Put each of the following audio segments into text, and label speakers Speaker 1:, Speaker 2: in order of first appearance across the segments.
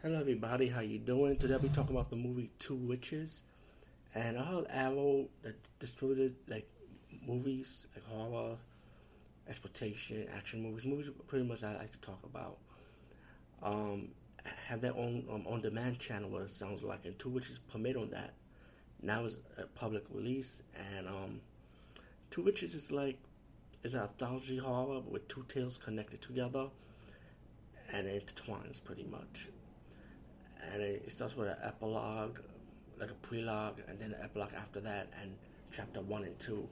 Speaker 1: Hello everybody, how you doing? Today I'll be talking about the movie Two Witches. And I heard Arrow that distributed like movies, like horror, exploitation, action movies, movies pretty much I like to talk about. Um, have their own um, on-demand channel, what it sounds like, and Two Witches premiered on that. Now it's a public release, and um, Two Witches is like is an anthology horror with two tales connected together, and it intertwines pretty much and it starts with an epilogue, like a prelogue, and then an epilogue after that, and chapter one and two.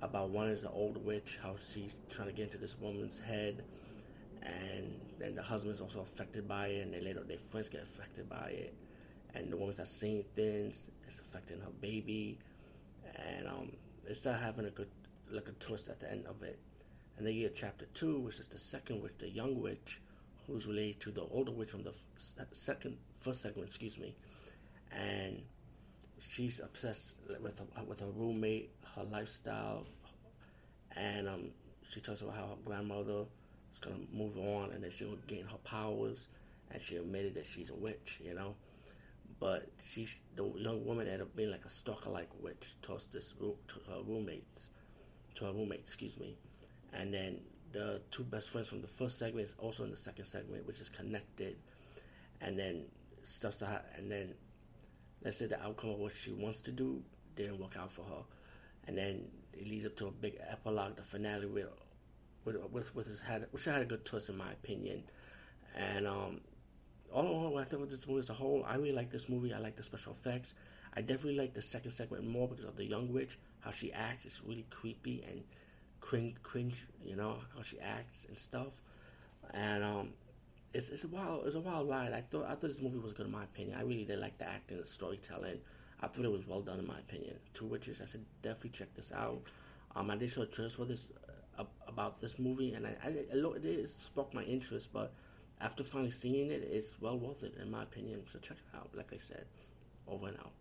Speaker 1: About one is the old witch, how she's trying to get into this woman's head, and then the husband's also affected by it, and then later their friends get affected by it, and the woman starts seeing things, it's affecting her baby, and um, they start having a good, like a twist at the end of it. And then you get chapter two, which is the second witch, the young witch, who's related to the older witch from the second, first segment, excuse me, and she's obsessed with her, with her roommate, her lifestyle, and um, she talks about how her grandmother is gonna move on, and then she'll gain her powers, and she admitted that she's a witch, you know. But she's the young woman ended up being like a stalker-like witch towards this to her roommates, to her roommate, excuse me, and then the two best friends from the first segment is also in the second segment, which is connected, and then stuff to ha- and then let's say the outcome of what she wants to do didn't work out for her, and then it leads up to a big epilogue, the finale with with with, with his had which had a good twist in my opinion, and um. All in all, I think of this movie as a whole, I really like this movie. I like the special effects. I definitely like the second segment more because of the young witch, how she acts. It's really creepy and cringe, cringe, you know how she acts and stuff, and um, it's it's a wild it's a wild ride. I thought I thought this movie was good in my opinion. I really did like the acting, the storytelling. I thought it was well done in my opinion. Two Witches, I said definitely check this out. Um, I did show a trailer for this uh, about this movie, and I, I it, it sparked my interest. But after finally seeing it, it's well worth it in my opinion. So check it out. Like I said, over and out.